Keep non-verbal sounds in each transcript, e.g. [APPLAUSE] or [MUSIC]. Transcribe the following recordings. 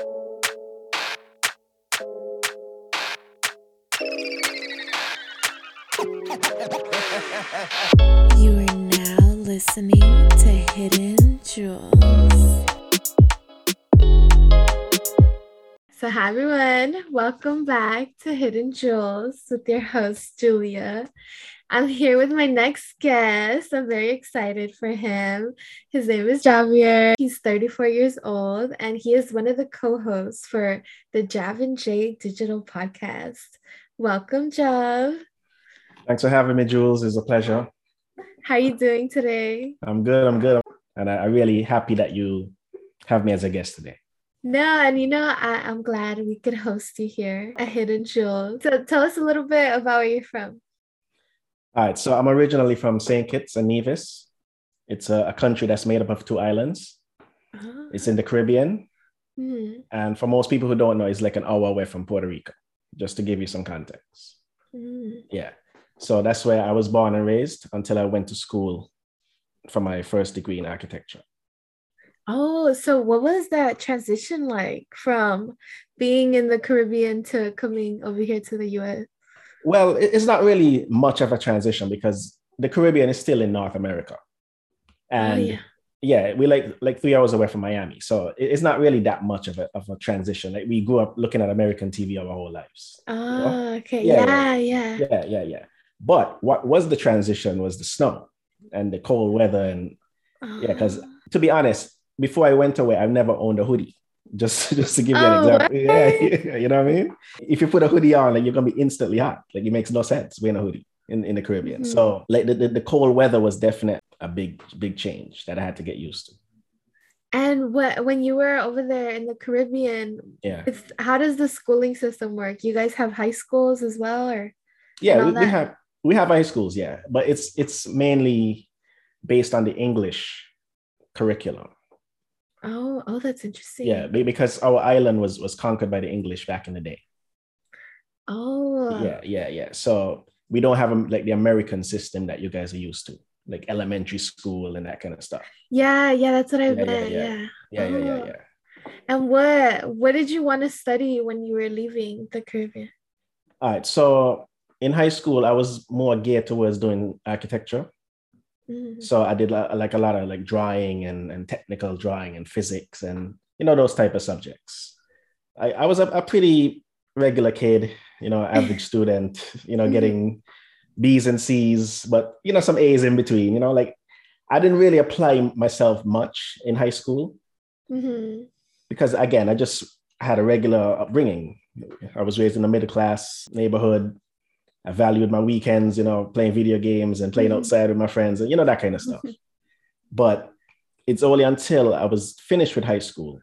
You are now listening to Hidden Jewels. So, hi everyone, welcome back to Hidden Jewels with your host, Julia. I'm here with my next guest. I'm very excited for him. His name is Javier. He's 34 years old and he is one of the co hosts for the Jav and J Digital Podcast. Welcome, Jav. Thanks for having me, Jules. It's a pleasure. How are you doing today? I'm good. I'm good. And I, am really happy that you have me as a guest today. No, and you know, I, I'm glad we could host you here at Hidden Jewels. So tell us a little bit about where you're from. All right. So I'm originally from St. Kitts and Nevis. It's a, a country that's made up of two islands. Oh. It's in the Caribbean. Mm. And for most people who don't know, it's like an hour away from Puerto Rico, just to give you some context. Mm. Yeah. So that's where I was born and raised until I went to school for my first degree in architecture. Oh, so what was that transition like from being in the Caribbean to coming over here to the US? Well, it's not really much of a transition because the Caribbean is still in North America. Oh, and oh, yeah. yeah, we like like three hours away from Miami. So it's not really that much of a, of a transition. Like we grew up looking at American TV our whole lives. Oh, you know? okay. Yeah yeah, yeah, yeah. Yeah, yeah, yeah. But what was the transition was the snow and the cold weather. And uh, yeah, because to be honest, before I went away, I've never owned a hoodie. Just, [LAUGHS] just to give you an oh, example. [LAUGHS] Yeah, yeah, you know what I mean? If you put a hoodie on, like you're gonna be instantly hot. Like it makes no sense wearing a hoodie in, in the Caribbean. Mm-hmm. So like the, the, the cold weather was definitely a big, big change that I had to get used to. And what when you were over there in the Caribbean, yeah, how does the schooling system work? You guys have high schools as well, or yeah, we, we, have we have high schools, yeah, but it's it's mainly based on the English curriculum. Oh, oh, that's interesting. Yeah, because our island was was conquered by the English back in the day. Oh. Yeah, yeah, yeah. So we don't have a, like the American system that you guys are used to, like elementary school and that kind of stuff. Yeah, yeah, that's what I yeah, meant. Yeah, yeah, yeah, yeah, oh. yeah, yeah, yeah. And what what did you want to study when you were leaving the Caribbean? All right, so in high school, I was more geared towards doing architecture. Mm-hmm. So I did like a lot of like drawing and, and technical drawing and physics and you know those type of subjects. I, I was a, a pretty regular kid, you know, [LAUGHS] average student, you know, mm-hmm. getting B's and C's, but you know, some A's in between, you know, like I didn't really apply myself much in high school mm-hmm. because again, I just had a regular upbringing. I was raised in a middle class neighborhood. I valued my weekends, you know, playing video games and playing mm-hmm. outside with my friends and, you know, that kind of stuff. [LAUGHS] But it's only until I was finished with high school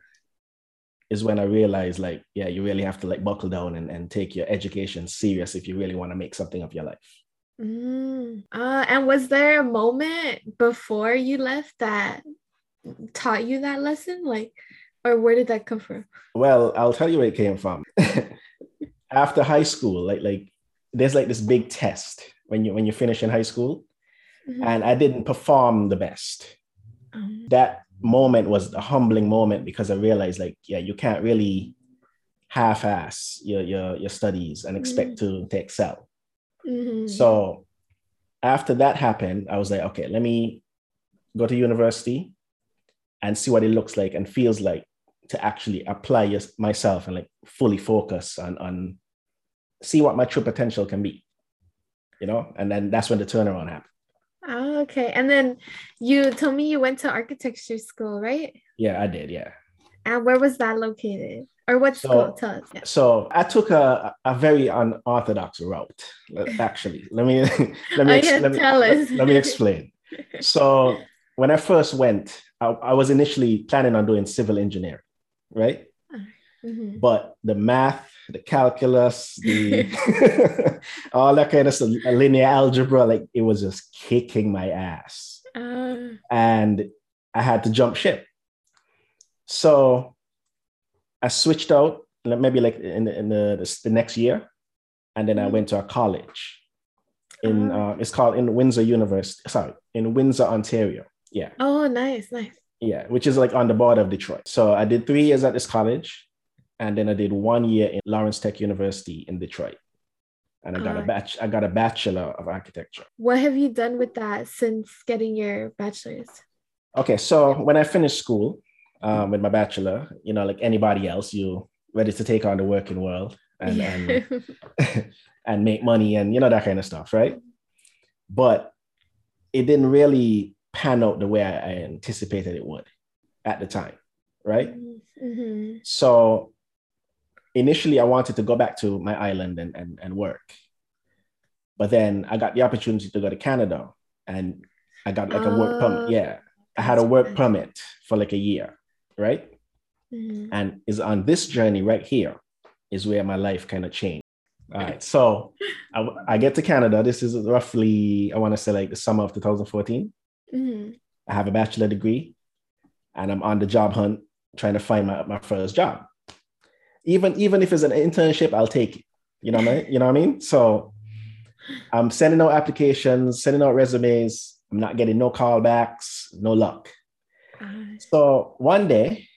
is when I realized, like, yeah, you really have to like buckle down and, and take your education serious if you really want to make something of your life. Mm. Uh, and was there a moment before you left that taught you that lesson? Like, or where did that come from? Well, I'll tell you where it came from. [LAUGHS] After high school, like like there's like this big test when you when you finish in high school, mm-hmm. and I didn't perform the best. Um, that moment was a humbling moment because I realized like yeah you can't really half-ass your your your studies and expect mm-hmm. to, to excel. Mm-hmm. So after that happened, I was like, okay, let me go to university and see what it looks like and feels like to actually apply myself and like fully focus on on see what my true potential can be you know? And then that's when the turnaround happened. Oh, okay. And then you told me you went to architecture school right? Yeah i did yeah. And where was that located? Or what so, school? Tell us yeah. so i took a, a very unorthodox route actually. Let me [LAUGHS] let me, oh, let, me let, let, me explain. [LAUGHS] So when i first went I, I was initially planning on doing civil engineering right? Mm-hmm. But the math, the calculus, the [LAUGHS] [LAUGHS] all that kind of stuff, linear algebra, like it was just kicking my ass. Uh. And I had to jump ship. So I switched out maybe like in, the, in the, the next year. And then I mm-hmm. went to a college in, uh, it's called in Windsor University, sorry, in Windsor, Ontario. Yeah. Oh, nice, nice. Yeah, which is like on the border of Detroit. So I did three years at this college and then I did one year in Lawrence Tech University in Detroit. And I got uh, a batch I got a bachelor of architecture. What have you done with that since getting your bachelor's? Okay, so when I finished school um, with my bachelor, you know, like anybody else, you ready to take on the working world and and, [LAUGHS] [LAUGHS] and make money and you know that kind of stuff, right? But it didn't really pan out the way I, I anticipated it would at the time, right? Mm-hmm. So initially I wanted to go back to my island and, and, and work. But then I got the opportunity to go to Canada and I got like a work permit. Oh, yeah. I had a work permit for like a year, right? Mm-hmm. And is on this journey right here is where my life kind of changed. All right. So [LAUGHS] I, I, get to Canada. This is roughly, I want to say like the summer of 2014. Mm-hmm. I have a bachelor degree and I'm on the job hunt trying to find my, my first job even even if it's an internship, I'll take it. You know what I mean? You know what I mean? So I'm sending out applications, sending out resumes. I'm not getting no callbacks, no luck. Uh, so one day,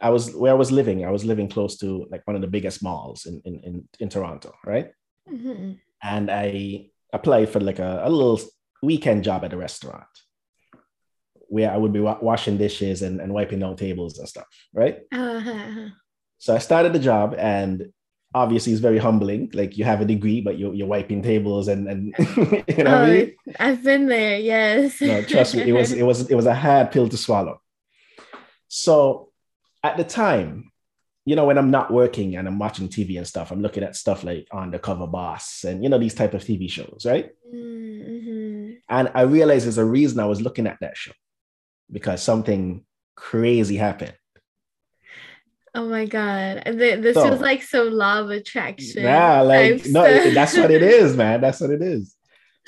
I was where I was living. I was living close to like one of the biggest malls in in in, in Toronto, right? Mm-hmm. And I applied for like a, a little weekend job at a restaurant where I would be wa- washing dishes and, and wiping down tables and stuff, right? Uh-huh. So I started the job and obviously it's very humbling. Like you have a degree, but you're, you're wiping tables and, and [LAUGHS] you know oh, I mean? I've been there. Yes. no, trust me. It was, it was, it was a hard pill to swallow. So at the time, you know, when I'm not working and I'm watching TV and stuff, I'm looking at stuff like Undercover Boss and, you know, these type of TV shows, right? Mm-hmm. And I realized there's a reason I was looking at that show because something crazy happened. Oh my god! This so, like some law of attraction. Yeah, like [LAUGHS] no, it, that's what it is, man. That's what it is.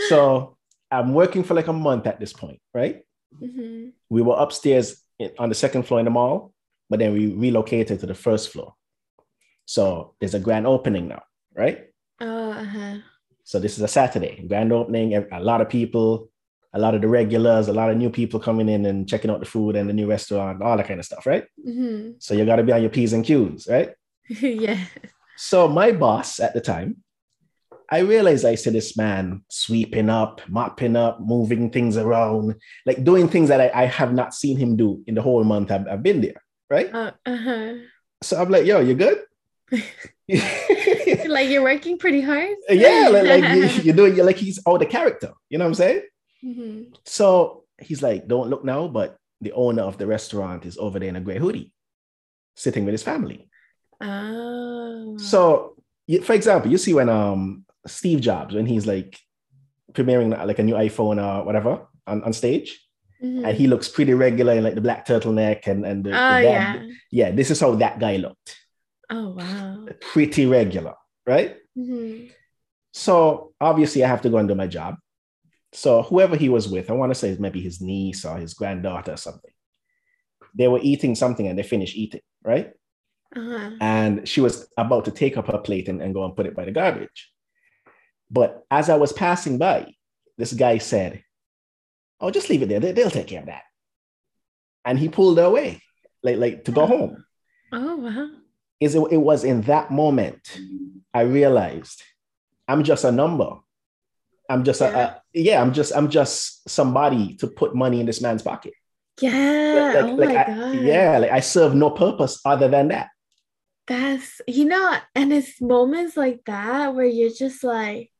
So I'm working for like a month at this point, right? Mm-hmm. We were upstairs on the second floor in the mall, but then we relocated to the first floor. So there's a grand opening now, right? Oh, uh-huh. So this is a Saturday, grand opening. A lot of people, a lot of the regulars, a lot of new people coming in and checking out the food and the new restaurant, all that kind of stuff, right? Mm-hmm. So you got to be on your P's and Q's, right? [LAUGHS] yeah. So my boss at the time, I realized I said this man sweeping up, mopping up, moving things around, like doing things that I, I have not seen him do in the whole month I've, I've been there, right? Uh, uh-huh. So I'm like, yo, you good? [LAUGHS] [LAUGHS] like you're working pretty hard. Yeah, like, like you, are doing, you're like he's all the character. You know what I'm saying? Mm-hmm. So he's like, don't look now, but the owner of the restaurant is over there in a gray hoodie, sitting with his family. Oh. So, for example, you see when um Steve Jobs, when he's like premiering like a new iPhone or whatever on, on stage, mm-hmm. and he looks pretty regular in like the black turtleneck and and the, oh, the yeah. yeah, this is how that guy looked. Oh wow, pretty regular, right? Mm-hmm. So obviously, I have to go and do my job. So whoever he was with, I want to say maybe his niece or his granddaughter or something. They were eating something and they finished eating, right? Uh-huh. And she was about to take up her plate and, and go and put it by the garbage. But as I was passing by, this guy said, Oh, just leave it there. They, will take care of that. And he pulled her away, like, like to go home. Oh, wow. Is it, it was in that moment I realized I'm just a number I'm just yeah. a, a, yeah, I'm just I'm just somebody to put money in this man's pocket. Yeah. Like, oh like my I, god. Yeah, like I serve no purpose other than that. That's you know, and it's moments like that where you're just like,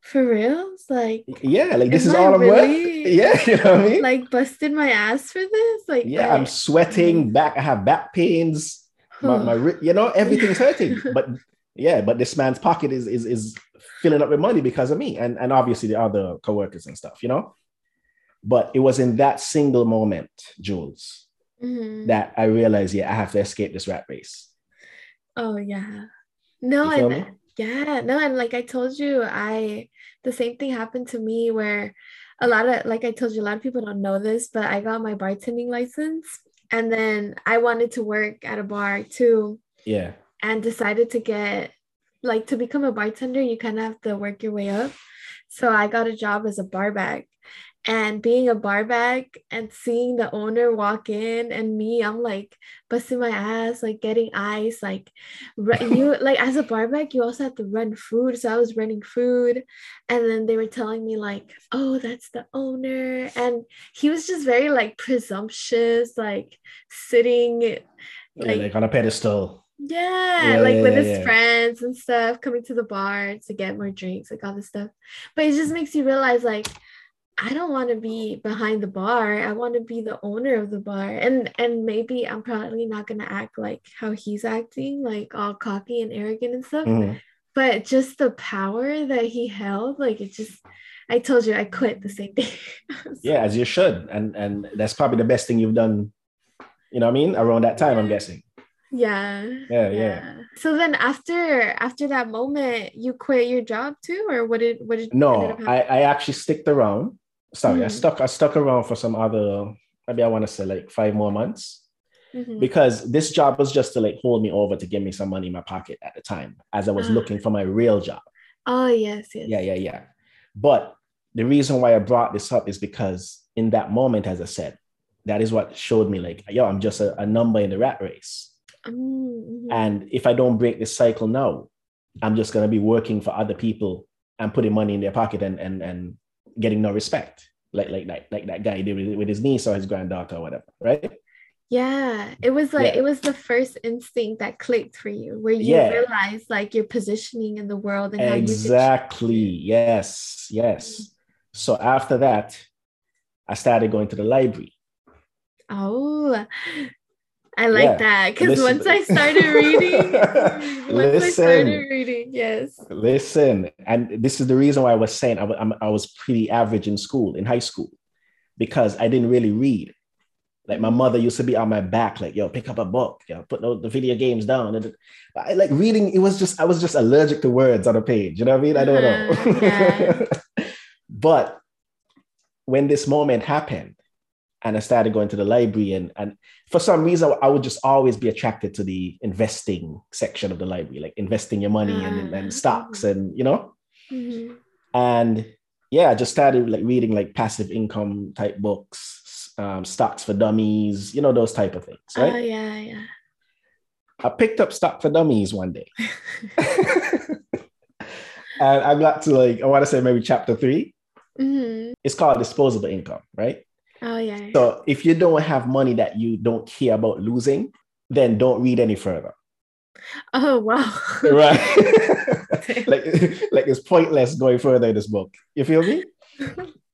for real? It's like yeah, like this is all I'm really, worth. [LAUGHS] Yeah, you know what I mean? Like busted my ass for this. Like yeah, I'm sweating. Back, I have back pains. my, my you know everything's hurting. [LAUGHS] but yeah, but this man's pocket is is is filling up with money because of me and, and obviously the other coworkers and stuff, you know? But it was in that single moment, Jules, mm-hmm. that I realized, yeah, I have to escape this rat race. Oh yeah. No, and me? yeah, no, and like I told you, I the same thing happened to me where a lot of like I told you, a lot of people don't know this, but I got my bartending license and then I wanted to work at a bar too. Yeah. And decided to get like to become a bartender, you kind of have to work your way up. So I got a job as a bar back. and being a barback and seeing the owner walk in and me i'm like busting my ass like getting ice like [LAUGHS] you like as a barback you also have to run food so i was running food and then they were telling me like oh that's the owner and he was just very like presumptuous like sitting like, yeah, like on a pedestal yeah, yeah, like yeah, with his yeah. friends and stuff, coming to the bar to get more drinks, like all this stuff. But it just makes you realize, like, I don't want to be behind the bar. I want to be the owner of the bar. And and maybe I'm probably not gonna act like how he's acting, like all cocky and arrogant and stuff. Mm-hmm. But just the power that he held, like it just I told you I quit the same day. [LAUGHS] yeah, as you should. And and that's probably the best thing you've done, you know what I mean? Around that time, I'm guessing. Yeah. Yeah, yeah. So then after after that moment, you quit your job too, or what did what did no I, I actually sticked around sorry, mm. I stuck I stuck around for some other maybe I want to say like five more months. Mm-hmm. Because this job was just to like hold me over to give me some money in my pocket at the time as I was ah. looking for my real job. Oh yes, yes. Yeah, yeah, yeah. But the reason why I brought this up is because in that moment, as I said, that is what showed me like, yo, I'm just a, a number in the rat race. Mm-hmm. And if I don't break this cycle now, I'm just gonna be working for other people and putting money in their pocket and and and getting no respect, like like like like that guy did with, with his niece or his granddaughter or whatever, right? Yeah, it was like yeah. it was the first instinct that clicked for you, where you yeah. realized like your positioning in the world and exactly. yes, yes. Mm-hmm. So after that, I started going to the library. Oh, I like yeah. that because once I started reading, [LAUGHS] once listen, I started reading, yes. Listen, and this is the reason why I was saying I, was, I was pretty average in school, in high school, because I didn't really read. Like my mother used to be on my back, like, yo, pick up a book, yo, put the video games down. And I like reading, it was just, I was just allergic to words on a page. You know what I mean? I don't know. Uh, yeah. [LAUGHS] but when this moment happened, and I started going to the library and and for some reason I would just always be attracted to the investing section of the library, like investing your money and, and ah. stocks and you know. Mm-hmm. And yeah, I just started like reading like passive income type books, um, stocks for dummies, you know, those type of things, right? Oh yeah, yeah. I picked up stock for dummies one day. [LAUGHS] and I got to like, I want to say maybe chapter 3 mm-hmm. It's called disposable income, right? Oh, yeah. So if you don't have money that you don't care about losing, then don't read any further. Oh, wow. [LAUGHS] right. [LAUGHS] like, like it's pointless going further in this book. You feel me?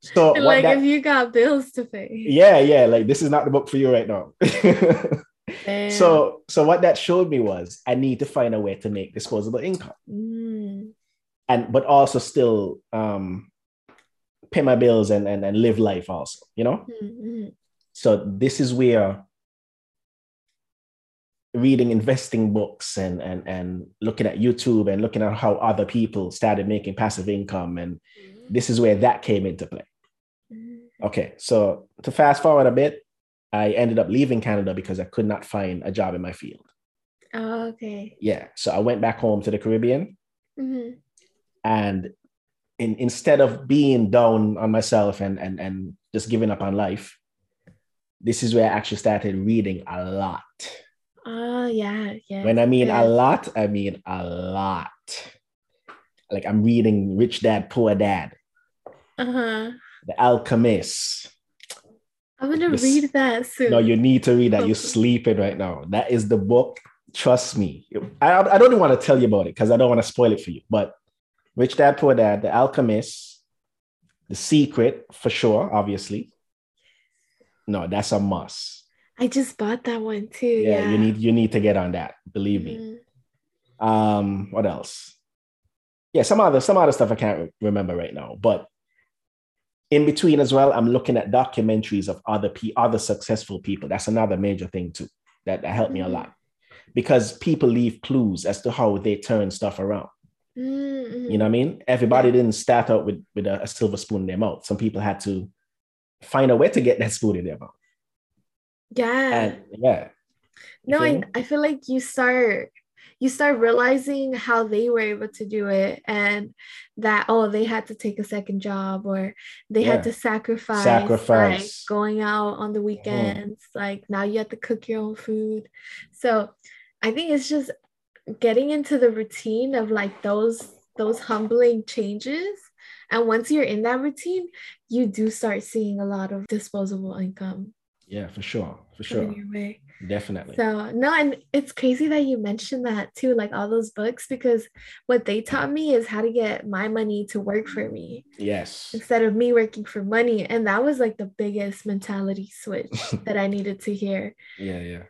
So [LAUGHS] like that, if you got bills to pay. Yeah, yeah. Like this is not the book for you right now. so so what that showed me was I need to find a way to make disposable income. Mm. And but also still um pay my bills and, and, and live life also, you know? Mm-hmm. So this is where reading investing books and, and, and looking at YouTube and looking at how other people started making passive income. And mm-hmm. this is where that came into play. Mm-hmm. Okay, so to fast forward a bit, I ended up leaving Canada because I could not find a job in my field. Oh, okay. Yeah. So I went back home to the Caribbean. Mm-hmm. And in, instead of being down on myself and, and, and just giving up on life, this is where I actually started reading a lot. Oh, yeah. Yeah. When I mean yeah. a lot, I mean a lot. Like I'm reading Rich Dad, Poor Dad. Uh-huh. The Alchemist. I'm gonna read that soon. No, you need to read that. You're sleeping right now. That is the book. Trust me. I, I don't even want to tell you about it because I don't want to spoil it for you. But Rich Dad Poor Dad, The Alchemist, The Secret for sure, obviously. No, that's a must. I just bought that one too. Yeah, yeah. you need you need to get on that. Believe me. Mm-hmm. Um, what else? Yeah, some other some other stuff I can't remember right now, but in between as well, I'm looking at documentaries of other p other successful people. That's another major thing too that, that helped mm-hmm. me a mm-hmm. lot because people leave clues as to how they turn stuff around. Mm-hmm. You know what I mean? Everybody didn't start out with, with a, a, silver spoon in their mouth. Some people had to find a way to get that spoon in their mouth. Yeah. And yeah. No, I, I feel like you start you start realizing how they were able to do it and that oh they had to take a second job or they yeah. had to sacrifice, sacrifice. Like, going out on the mm-hmm. weekends mm. like now you have to cook your own food so i think it's just getting into the routine of like those those humbling changes. And once you're in that routine you do start seeing a lot of disposable income. Yeah for sure for sure. definitely. So no and it's crazy that you mentioned that too like all those books because what they taught me is how to get my money to work for me yes. instead of me working for money. And that was like the biggest mentality switch [LAUGHS] that i needed to hear. Yeah yeah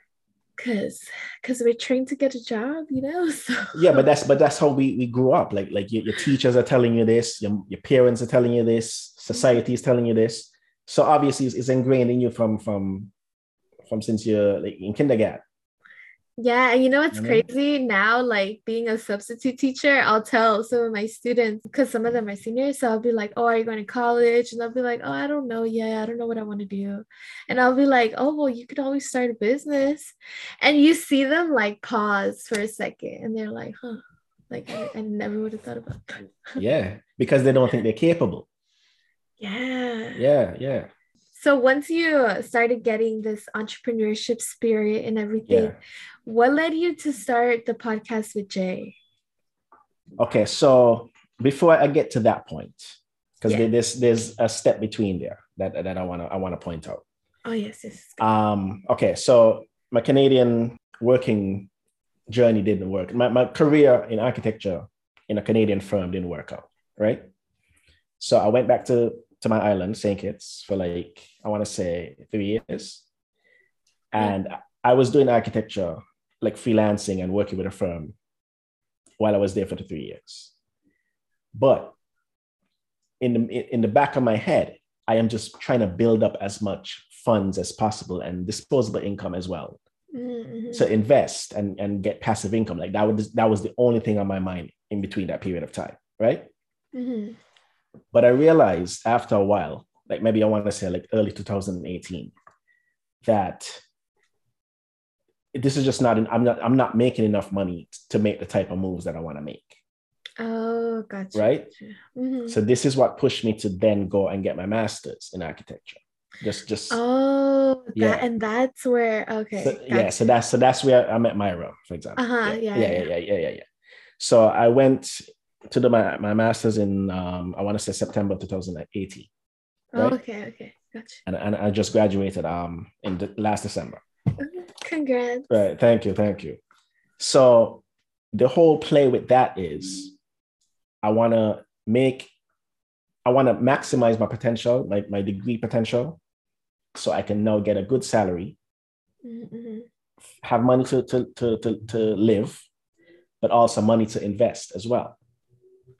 because because we're trained to get a job you know [LAUGHS] so. yeah but that's but that's how we, we grew up like like your, your teachers are telling you this your, your parents are telling you this society is telling you this so obviously it's, it's ingrained in you from from from since you're like in kindergarten yeah, and you know what's crazy now? Like being a substitute teacher, I'll tell some of my students because some of them are seniors. So I'll be like, "Oh, are you going to college?" And they'll be like, "Oh, I don't know yet. I don't know what I want to do." And I'll be like, "Oh, well, you could always start a business." And you see them like pause for a second, and they're like, "Huh." Like I, I never would have thought about that. yeah, because they don't think they're capable. [LAUGHS] Yeah. Yeah, yeah. So once you started getting this entrepreneurship spirit and everything, yeah. what led you to start the podcast with Jay? Okay, so before I get to that point, because yeah. there's there's a step between there that, that I wanna I wanna point out. Oh yes, yes. Um, okay, so my Canadian working journey didn't work. My, my career in architecture in a Canadian firm didn't work out, right? So I went back to to my island, St. Kitts, for like, I want to say three years. And I was doing architecture, like freelancing and working with a firm while I was there for the three years. But in the, in the back of my head, I am just trying to build up as much funds as possible and disposable income as well. Mm-hmm. To invest and, and get passive income. Like that was that was the only thing on my mind in between that period of time, right? Mm-hmm. But I realized after a while, like maybe I want to say like early 2018, that this is just not, I'm not, I'm not making enough money to make the type of moves that I want to make. Oh, gotcha. Right. Mm-hmm. So this is what pushed me to then go and get my master's in architecture. Just, just. Oh, yeah. That, and that's where okay. So, gotcha. Yeah. So that's so that's where I met Myra, for example. Uh huh. Yeah. Yeah, yeah. Yeah. Yeah. Yeah. Yeah. So I went to do my, my master's in um, I want to say September 2018. Right? Oh, okay, okay, gotcha. And, and I just graduated um in the last December. Congrats. Right, thank you, thank you. So the whole play with that is I want to make I want to maximize my potential, my, my degree potential, so I can now get a good salary, mm-hmm. have money to, to, to, to, to live, but also money to invest as well.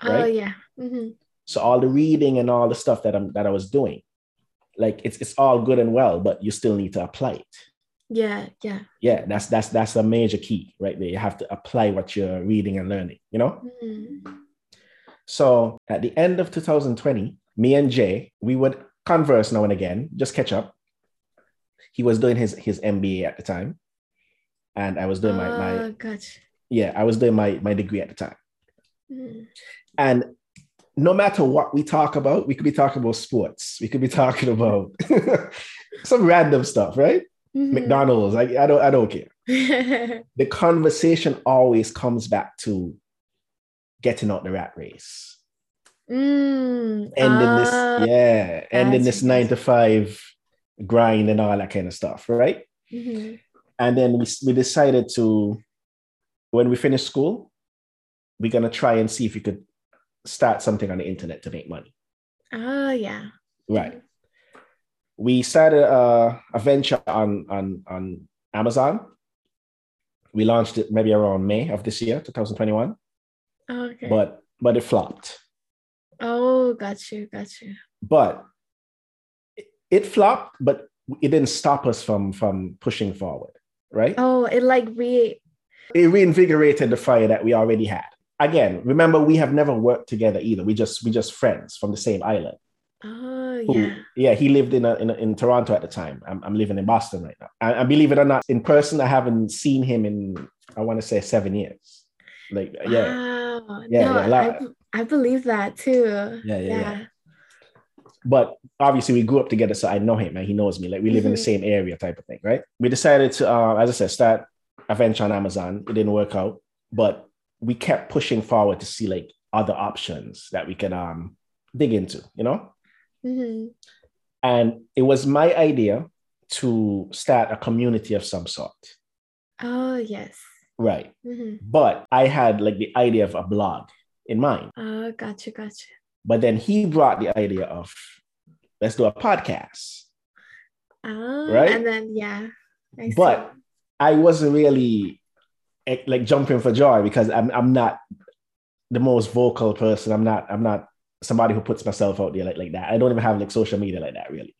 Oh, right? Oh yeah. Mm-hmm. So all the reading and all the stuff that I'm that I was doing, like it's it's all good and well, but you still need to apply it. Yeah, yeah. Yeah, that's that's that's a major key right there. You have to apply what you're reading and learning, you know? Mm-hmm. So at the end of 2020, me and Jay, we would converse now and again, just catch up. He was doing his his MBA at the time. And I was doing my my oh, gotcha. yeah, I was doing my my degree at the time. Mm. And no matter what we talk about, we could be talking about sports, we could be [LAUGHS] talking about [LAUGHS] some random stuff, right? Mm-hmm. McDonald's, I, I don't I don't care. [LAUGHS] the conversation always comes back to getting out the rat race. Mm, ending uh, this, ah, yeah, ending this nine to five grind and all that kind of stuff, right? Mm-hmm. And then we, we decided to, when we finished school, we're gonna try and see if we could start something on the internet to make money. Oh yeah. Right. We started a, a venture on on on Amazon. We launched it maybe around May of this year, 2021. Okay. But but it flopped. Oh, got you, got you. But it, it flopped, but it didn't stop us from from pushing forward, right? Oh, it like re it reinvigorated the fire that we already had again, remember we have never worked together either. We just we just friends from the same island. Oh who, yeah. Yeah, he lived in a, in, a, in Toronto at the time. I'm, I'm living in Boston right now. And, and believe it or not, in person, I haven't seen him in I want to say seven years. Like yeah, wow. yeah, no, yeah I, I believe that too. Yeah, yeah, yeah, yeah. But obviously, we grew up together, so I know him and he knows me. Like we live mm-hmm. in the mm-hmm. same area, type of thing, right? We decided to, uh, as I said, start a venture on Amazon. It didn't work out, but we kept pushing forward to see like other options that we could um dig into, you know. Mm-hmm. And it was my idea to start a community of some sort. Oh yes. Right. Mm-hmm. But I had like the idea of a blog in mind. Oh, gotcha, gotcha. But then he brought the idea of let's do a podcast. Oh, right. And then yeah. I but I wasn't really like jumping for joy because I'm I'm not the most vocal person. I'm not I'm not somebody who puts myself out there like, like that. I don't even have like social media like that really.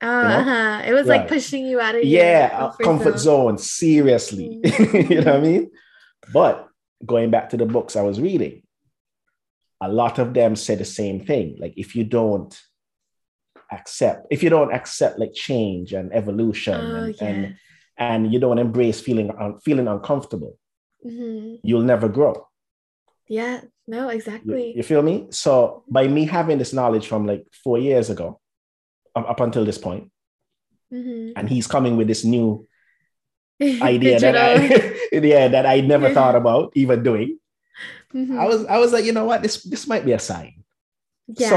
Oh, you know? uh-huh. It was like pushing you out of yeah, your comfort, comfort zone. zone. Seriously, mm-hmm. [LAUGHS] you know what I mean? But going back to the books I was reading, a lot of them say the same thing. Like if you don't accept, if you don't accept like change and evolution, oh, and, and, and you don't embrace feeling feeling uncomfortable, mm-hmm. you'll never grow. Yeah, no, exactly. You, you, feel me? So by me having this knowledge from like four years ago, up until this point. Mm-hmm. And he's coming with this new [LAUGHS] idea that I [LAUGHS] yeah, that I never thought [LAUGHS] about even doing. Mm-hmm. I was I was like, you know what, this this might be a sign. Yeah. So,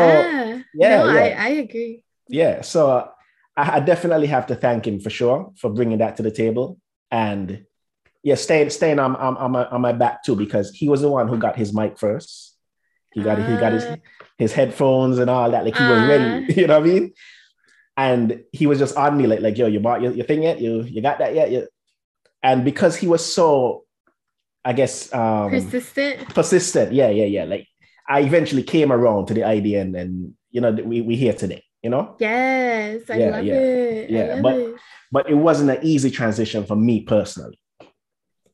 yeah, no, yeah. I, I agree. Yeah. So I, I definitely have to thank him for sure for bringing that to the table. And yeah, staying staying on, on, on, my, on my back too, because he was the one who got his mic first. He got uh, he got his ah. his headphones and all that. Like he uh, was ready. [LAUGHS] You know what I mean? and he was just on me like like yo you bought your, your thing yet you you got that yet you and because he was so i guess um persistent persistent yeah yeah yeah like i eventually came around to the idea and and you know we we here today you know yes i yeah, love yeah, it yeah but it. but it wasn't an easy transition for me personally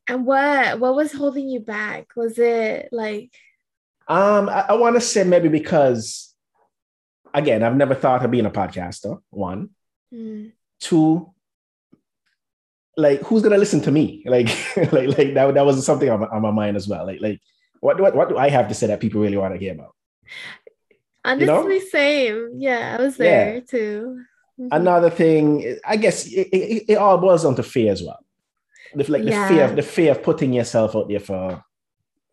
and what what was holding you back was it like um i, I want to say maybe because again, I've never thought of being a podcaster. One, mm. two, like who's gonna listen to me? [LAUGHS] Like, like, like that, that was something on my, on my mind as well. Like, like what, what, what do I have to say that people really want to hear about? Honestly, you know? same. Yeah, I was there yeah. too. Mm-hmm. Another thing, I guess it, it, it, all boils down to fear as well. The, like the yeah. fear, of, the fear of putting yourself out there for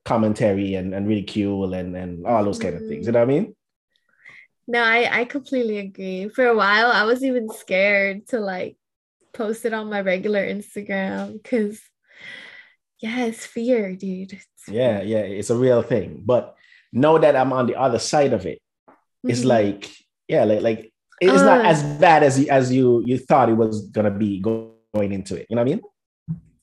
commentary and, and ridicule and, and all those kind of things. You know what I mean? No, I, I completely agree. For a while, I was even scared to like post it on my regular Instagram because, yeah, it's fear, dude. It's yeah, yeah, it's a real thing. But now that I'm on the other side of it, mm-hmm. it's like, yeah, like, like it's uh, not as bad as you, as you you thought it was gonna be going into it. You know what I mean?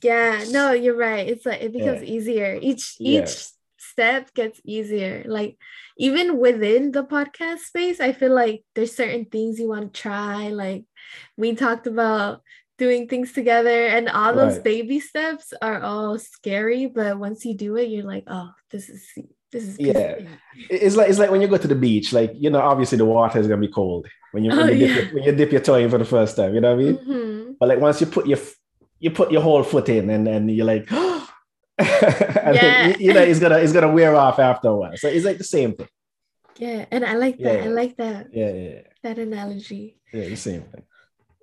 Yeah, no, you're right. It's like it becomes yeah. easier. Each yeah. each step gets easier. Like even within the podcast space, I feel like there's certain things you want to try. Like we talked about doing things together and all those right. baby steps are all scary, but once you do it, you're like, oh, this is this is yeah. It's like it's like when you go to the beach, like you know, obviously the water is gonna be cold when you, when, oh, you, yeah. dip, your, when you dip your toe in for the first time, you know what I mean? Mm-hmm. But like once you put your you put your whole foot in and then you're like, [GASPS] yeah. you know, it's gonna it's gonna wear off after a while. So it's like the same thing. Yeah, and I like that. Yeah. I like that. Yeah, yeah, That analogy. Yeah, the same thing.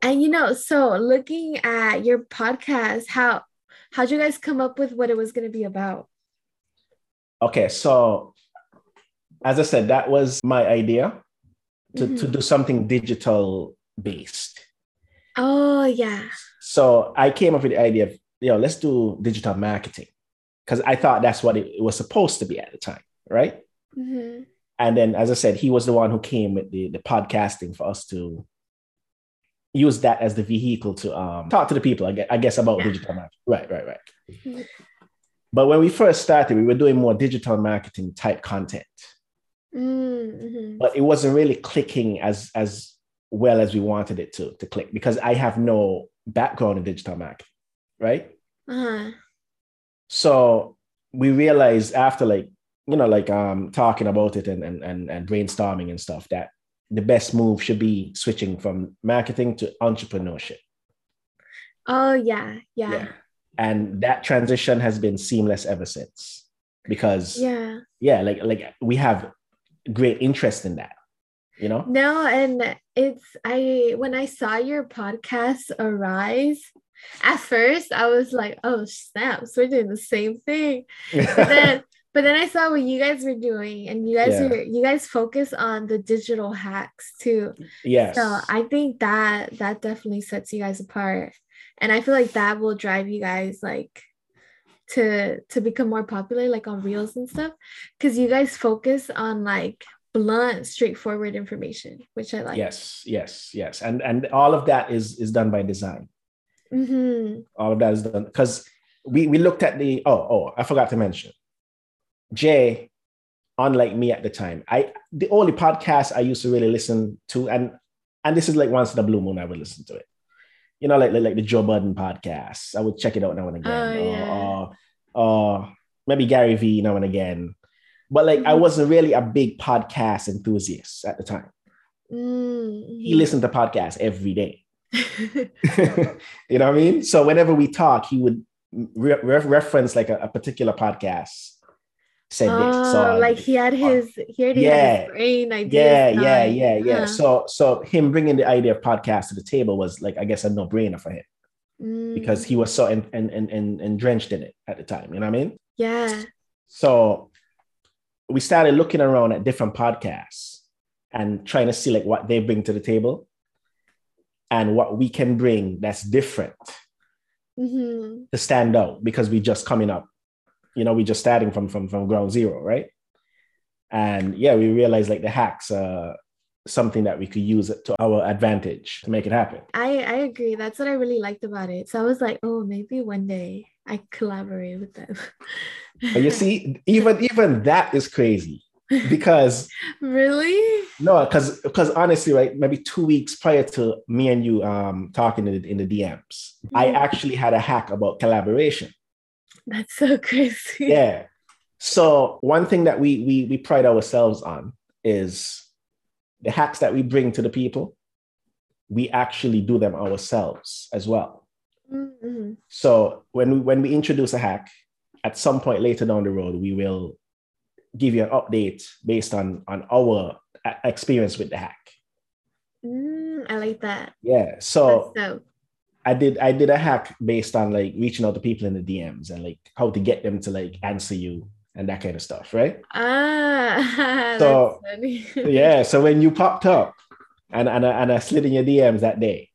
And you know, so looking at your podcast, how how'd you guys come up with what it was gonna be about? Okay, so as I said, that was my idea to, mm-hmm. to do something digital based. Oh yeah. So I came up with the idea of, you know, let's do digital marketing because I thought that's what it, was supposed to be at the time, right? Mm-hmm. And then, as I said, he was the one who came with the, the podcasting for us to use that as the vehicle to um, talk to the people, I guess, I guess about yeah. digital marketing. Right, right, right. Mm-hmm. But when we first started, we were doing more digital marketing type content. Mm-hmm. But it wasn't really clicking as as well as we wanted it to, to click because I have no background in digital marketing, right? Uh-huh. So we realized after like, you know, like um talking about it and and and, and brainstorming and stuff that the best move should be switching from marketing to entrepreneurship. Oh yeah, yeah. yeah. And that transition has been seamless ever since. Because yeah, yeah, like like we have great interest in that. You know? No, and it's I when I saw your podcast arise, at first I was like, oh snaps, we're doing the same thing. But [LAUGHS] then but then I saw what you guys were doing, and you guys yeah. are you guys focus on the digital hacks too. Yes. So I think that that definitely sets you guys apart, and I feel like that will drive you guys like to to become more popular, like on reels and stuff, because you guys focus on like blunt, straightforward information, which I like. Yes, yes, yes, and and all of that is is done by design. Mm-hmm. All of that is done because we we looked at the oh oh I forgot to mention Jay, unlike me at the time, I the only podcast I used to really listen to, and and this is like once in a blue moon I would listen to it. You know, like like, like the Joe Budden podcast. I would check it out now and again. Oh, yeah. or, or, or maybe Gary Vee now and again. But like. I wasn't really a big podcast enthusiast at the time. Mm-hmm. He listened to podcasts every day. [LAUGHS] [LAUGHS] you know what I mean? So whenever we talk, he would re- reference like a, a particular podcast said oh, this. So oh, like he had his he had yeah, his brain idea. Yeah, yeah, yeah, yeah. Huh. So so him bringing the idea of podcast to the table was like I guess a no brainer for him mm. because he was so and and and and drenched in it at the time. You know what I mean? Yeah. So we started looking around at different podcasts and trying to see like what they bring to the table and what we can bring that's different mm-hmm. to stand out because we just coming up you know, we just starting from from from ground zero, right? And yeah, we realized like the hacks uh something that we could use to our advantage to make it happen. I I agree. That's what I really liked about it. So I was like, oh, maybe one day I collaborate with them. but you see, even even that is crazy because [LAUGHS] really no because because honestly right maybe two weeks prior to me and you um talking in the, in the dms mm-hmm. i actually had a hack about collaboration that's so [LAUGHS] crazy. Yeah. So one thing that we we we pride ourselves on is the hacks that we bring to the people. We actually do them ourselves as well. Mm-hmm. So when we when we introduce a hack, at some point later down the road, we will give you an update based on on our experience with the hack. Mm, I like that. Yeah. So, so I did I did a hack based on like reaching out to people in the DMs and like how to get them to like answer you and that kind of stuff, right? Ah, [LAUGHS] so yeah, so when you popped up and and I, and I slid in your DMs that day,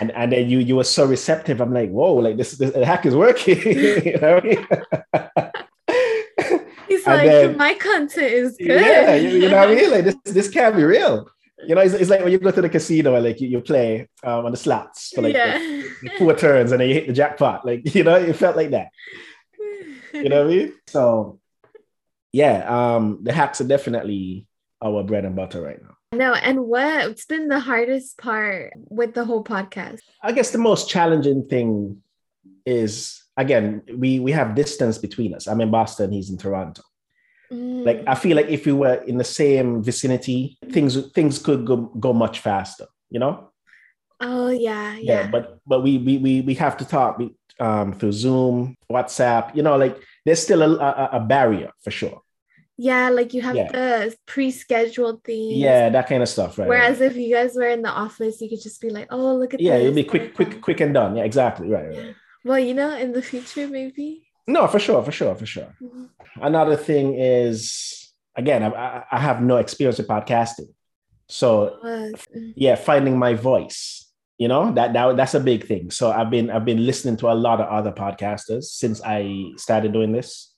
and and then you you were so receptive, I'm like, whoa, like this this hack is working. [LAUGHS] you know [LAUGHS] He's and like, then, my content is good. Yeah, you, you know what I mean? Like this this can't be real you know, it's, it's like when you go to the casino and like you, you play um, on the slots for like yeah. the, four turns and then you hit the jackpot. Like, [LAUGHS] you know, it felt like that. You know what I mean? So yeah, um, the hacks are definitely our bread and butter right now. No, and what's been the hardest part with the whole podcast? I guess the most challenging thing is again, we we have distance between us. I'm in Boston, he's in Toronto. Like I feel like if we were in the same vicinity, things things could go, go much faster, you know? Oh yeah, yeah. Yeah, but but we we we, we have to talk um, through Zoom, WhatsApp, you know, like there's still a, a, a barrier for sure. Yeah, like you have yeah. the pre-scheduled things. Yeah, that kind of stuff, right? Whereas right. if you guys were in the office, you could just be like, "Oh, look at this. yeah, it'll be quick, quick, quick and done." Yeah, exactly, right, right. Well, you know, in the future, maybe. No, for sure, for sure, for sure. Mm-hmm. Another thing is, again, I, I have no experience with podcasting, so yeah, finding my voice. You know that, that that's a big thing. So I've been I've been listening to a lot of other podcasters since I started doing this,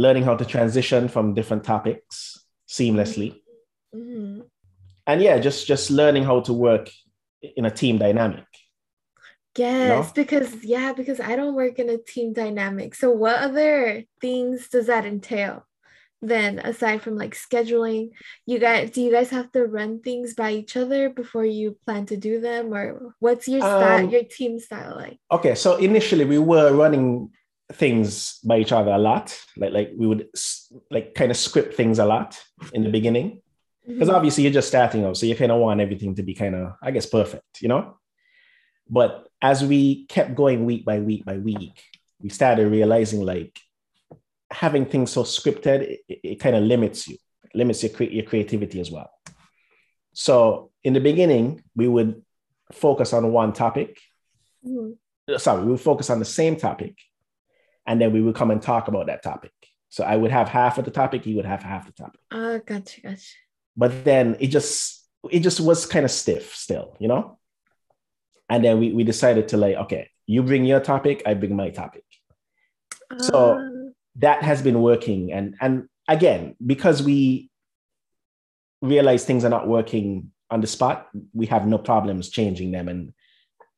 learning how to transition from different topics seamlessly, mm-hmm. and yeah, just just learning how to work in a team dynamic. Yes, no? because yeah, because I don't work in a team dynamic. So what other things does that entail? Then aside from like scheduling, you guys do you guys have to run things by each other before you plan to do them or what's your style, um, your team style like? Okay, so initially we were running things by each other a lot. Like like we would like kind of script things a lot in the beginning. because mm-hmm. obviously you're just starting out, so you kind of want everything to be kind of, I guess, perfect, you know. But as we kept going week by week by week, we started realizing like having things so scripted, it, it kind of limits you, limits your, your creativity as well. So in the beginning, we would focus on one topic. Mm-hmm. Sorry, we would focus on the same topic, and then we would come and talk about that topic. So I would have half of the topic, he would have half the topic. Oh, gotcha, gotcha. But then it just it just was kind of stiff still, you know? And then we, we decided to like, okay, you bring your topic, I bring my topic. Uh... So ah. that has been working. And and again, because we realize things are not working on the spot, we have no problems changing them and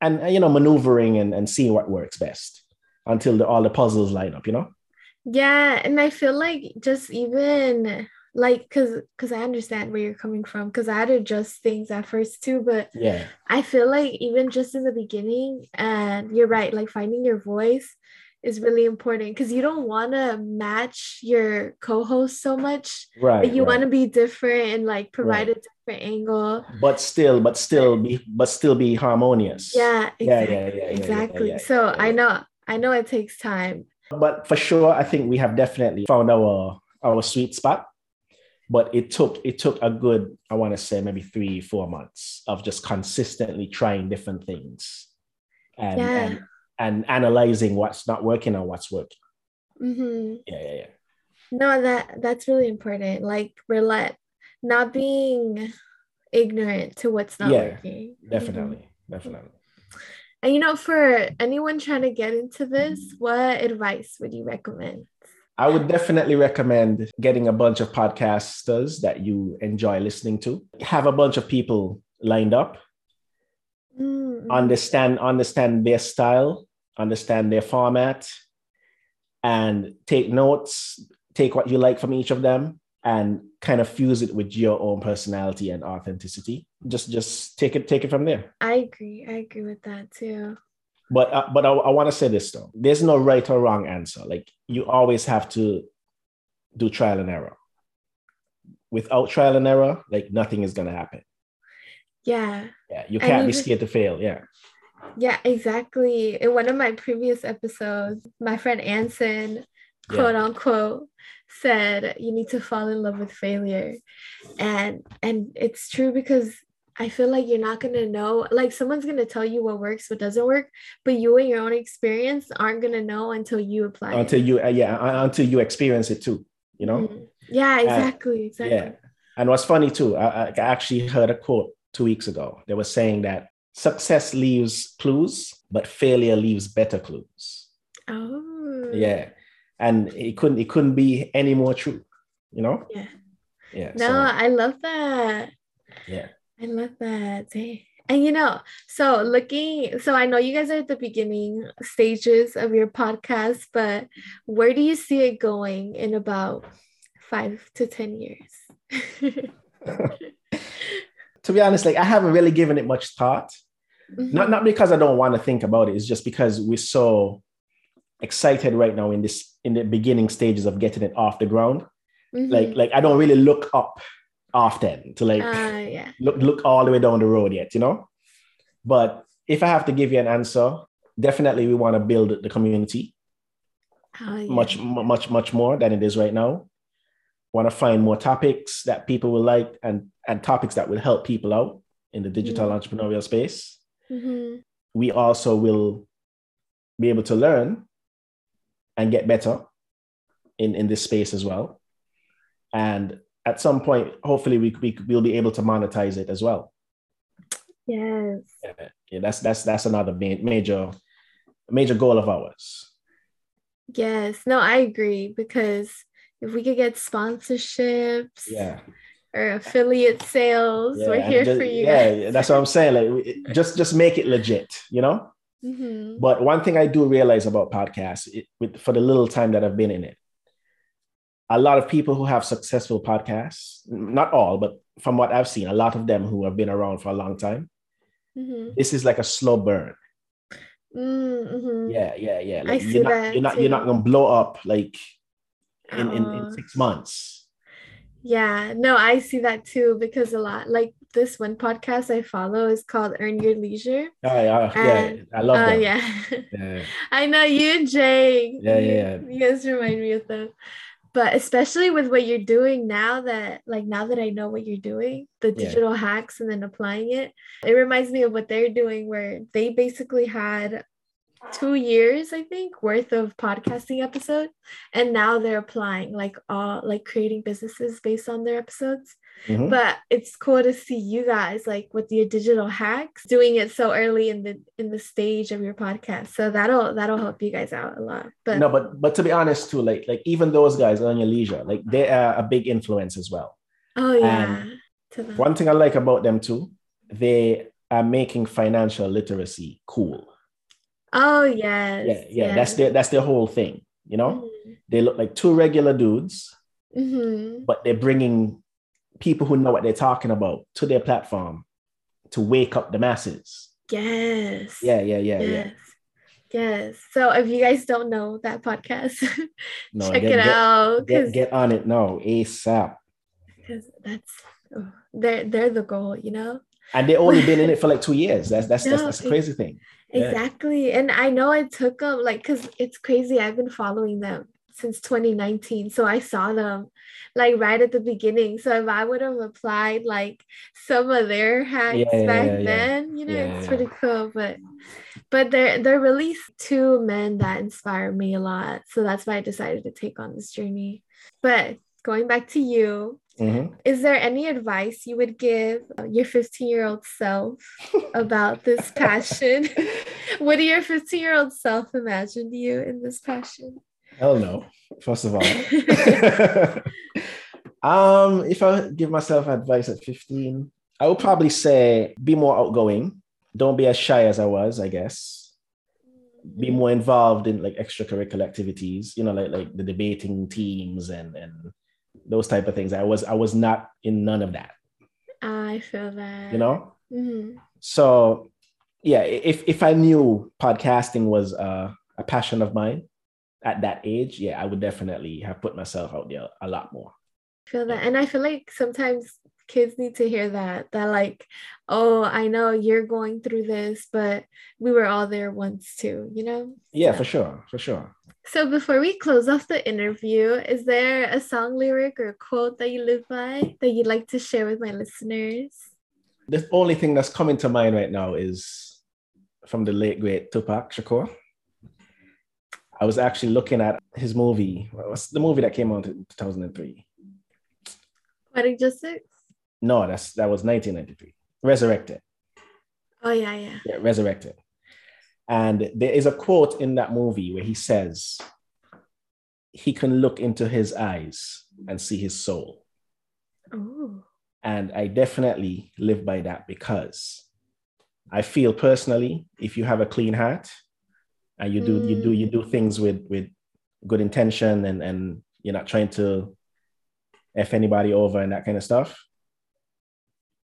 and you know maneuvering and, and seeing what works best until the, all the puzzles line up, you know? Yeah, and I feel like just even like because because i understand where you're coming from because i had to adjust things at first too but yeah i feel like even just in the beginning and you're right like finding your voice is really important because you don't want to match your co-host so much right but you right. want to be different and like provide right. a different angle but still but still be but still be harmonious yeah exactly. yeah, yeah, yeah, exactly so i know i know it takes time but for sure, I think we have definitely found our our sweet spot. But it took it took a good, I want to say maybe three, four months of just consistently trying different things and yeah. and, and analyzing what's not working and what's working. Mm-hmm. Yeah, yeah, yeah. No, that that's really important. Like let not being ignorant to what's not yeah, working. Definitely, mm-hmm. definitely. And you know, for anyone trying to get into this, what advice would you recommend? I would definitely recommend getting a bunch of podcasters that you enjoy listening to. Have a bunch of people lined up. Mm-hmm. Understand understand their style, understand their format, and take notes, take what you like from each of them, and kind of fuse it with your own personality and authenticity. Just just take it take it from there. I agree. I agree with that too. But uh, but i, I want to say this though. There's no right or wrong answer. Like you always have to do trial and error. Without trial and error like nothing is going to happen. Yeah. Yeah you can't be scared to fail yeah. Yeah exactly. In one of my previous episodes my friend anson quote yeah. unquote said you need to fall in love with failure. And and it's true because i feel like you're not going to know like someone's going to tell you what works what doesn't work but you and your own experience aren't going to know until you apply until it. you uh, yeah uh, until you experience it too you know? Mm-hmm. yeah exactly exactly yeah. and what's funny too I, I actually heard a quote two weeks ago they were saying that success leaves clues but failure leaves better clues. Oh. Yeah and it couldn't it couldn't be any more true you know? Yeah. Yeah no so. i love that. Yeah. I love that. And you know so looking so i know you guys are at the beginning stages of your podcast but where do you see it going in about five to ten years? [LAUGHS] To be honest like i haven't really given it much thought. Mm-hmm. not not because i don't want to think about it it's just because we're so excited right now in this in the beginning stages of getting it off the ground. Mm-hmm. Like like I don't really look up often to like uh, yeah. look look all the way down the road yet, you know. But if I have to give you an answer, definitely we want to build the community oh, yeah. much much much more than it is right now. Want to find more topics that people will like and and topics that will help people out in the digital mm-hmm. entrepreneurial space. Mm-hmm. We also will be able to learn and get better in, in this space as well. And at some point, hopefully, we, we we'll be able to monetize it as well. Yes. Yeah, yeah that's that's that's another major major goal of ours. Yes. No, I agree because if we could get sponsorships, yeah, or affiliate sales, yeah, we're here just, for you. Yeah, guys. that's what I'm saying. Like, just just make it legit, you know. Mm-hmm. But one thing I do realize about podcasts, it, with, for the little time that I've been in it, a lot of people who have successful podcasts, not all, but from what I've seen, a lot of them who have been around for a long time, mm-hmm. this is like a slow burn. Mm-hmm. Yeah, yeah, yeah. Like I you're, not, you're not, you're not gonna blow up like in, in, in uh. six months. Yeah, no, I see that too because a lot like this one podcast I follow is called Earn Your Leisure. Oh, yeah, and, yeah, I love uh, that. Yeah. yeah. [LAUGHS] I know you and Jay. Yeah, yeah, yeah. You guys remind me of them. But especially with what you're doing now that like now that I know what you're doing, the digital yeah. hacks and then applying it, it reminds me of what they're doing where they basically had two years i think worth of podcasting episodes and now they're applying like all like creating businesses based on their episodes. Mm-hmm. but it's cool to see you guys like with your digital hacks doing it so early in the in the stage of your podcast. So that'll that'll help you guys out a lot. But no but but to be honest too like like even those guys on your leisure like they are a big influence as well. Oh yeah. One thing i like about them too they are making financial literacy cool Oh yes. Yeah, yeah. Yes. That's their that's their whole thing. You know, mm-hmm. they look like two regular dudes, mm-hmm. but they're bringing people who know what they're talking about to their platform to wake up the masses. Yes. Yeah, yeah, yeah, yes. yeah. Yes. So if you guys don't know that podcast, [LAUGHS] no, check get, it out. Get, get on it now, ASAP. Because that's oh, they're they're the goal, you know. And they only been in it [LAUGHS] for like two years. That's that's no, that's, that's a crazy thing. Exactly. Yeah. And I know I took them like because it's crazy. I've been following them since 2019. So I saw them like right at the beginning. So if I would have applied like some of their hacks yeah, back yeah, then, you know, it's pretty cool. But but they're they're really two men that inspire me a lot. So that's why I decided to take on this journey. But going back to you, Mm-hmm. Is there any advice you would give your 15 year old self about this [LAUGHS] passion? [LAUGHS] what do your 15 year old self imagine you in this passion? Hell no, first of all. [LAUGHS] um, if I give myself advice at 15, I would probably say be more outgoing. Don't be as shy as I was, I guess. Be more involved in like extracurricular activities, you know, like like the debating teams and and those type of things. I was I was not in none of that. I feel that. You know. Mm-hmm. So yeah, if if I knew podcasting was uh, a passion of mine at that age, yeah, I would definitely have put myself out there a lot more. I feel that, and I feel like sometimes kids need to hear that that like oh i know you're going through this but we were all there once too you know yeah so. for sure for sure so before we close off the interview, is there a song lyric or quote that you live by that you'd like to share with my listeners? The only thing that's coming to mind right now is from the late great Tupac Shakur. I was actually looking at his movie. What's the movie that came out in 2003? Poetic Justice? No, that's that was 1993. Resurrected. Oh yeah, yeah. Yeah, Resurrected. And there is a quote in that movie where he says, he can look into his eyes and see his soul. Ooh. And I definitely live by that because I feel personally, if you have a clean heart and you do mm. you do you do things with with good intention and and you're not trying to f anybody over and that kind of stuff,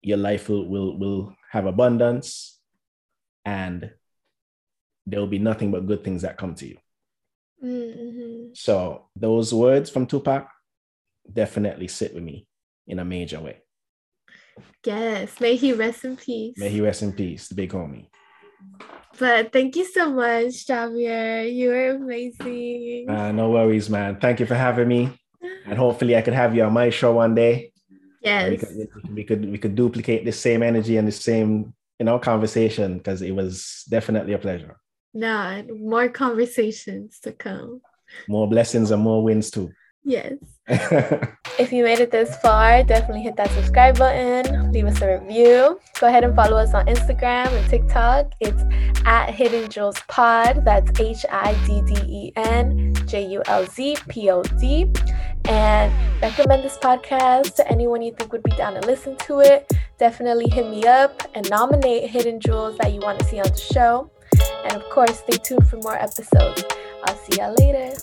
your life will will will have abundance and there will be nothing but good things that come to you. Mm-hmm. So those words from Tupac definitely sit with me in a major way. Yes, may he rest in peace. May he rest in peace, the big homie. But thank you so much, Javier. You are amazing. Uh, no worries, man. Thank you for having me. And hopefully I could have you on my show one day. Yes. We could, we could we could duplicate the same energy and the same, you know, conversation because it was definitely a pleasure. No, more conversations to come. More blessings and more wins too. Yes. [LAUGHS] if you made it this far, definitely hit that subscribe button, leave us a review. Go ahead and follow us on Instagram and TikTok. It's at Hidden Julz Pod. That's H I D D E N J U L Z P O D. And recommend this podcast to anyone you think would be down to listen to it. Definitely hit me up and nominate Hidden Jewels that you want to see on the show. And of course, stay tuned for more episodes. I'll see y'all later.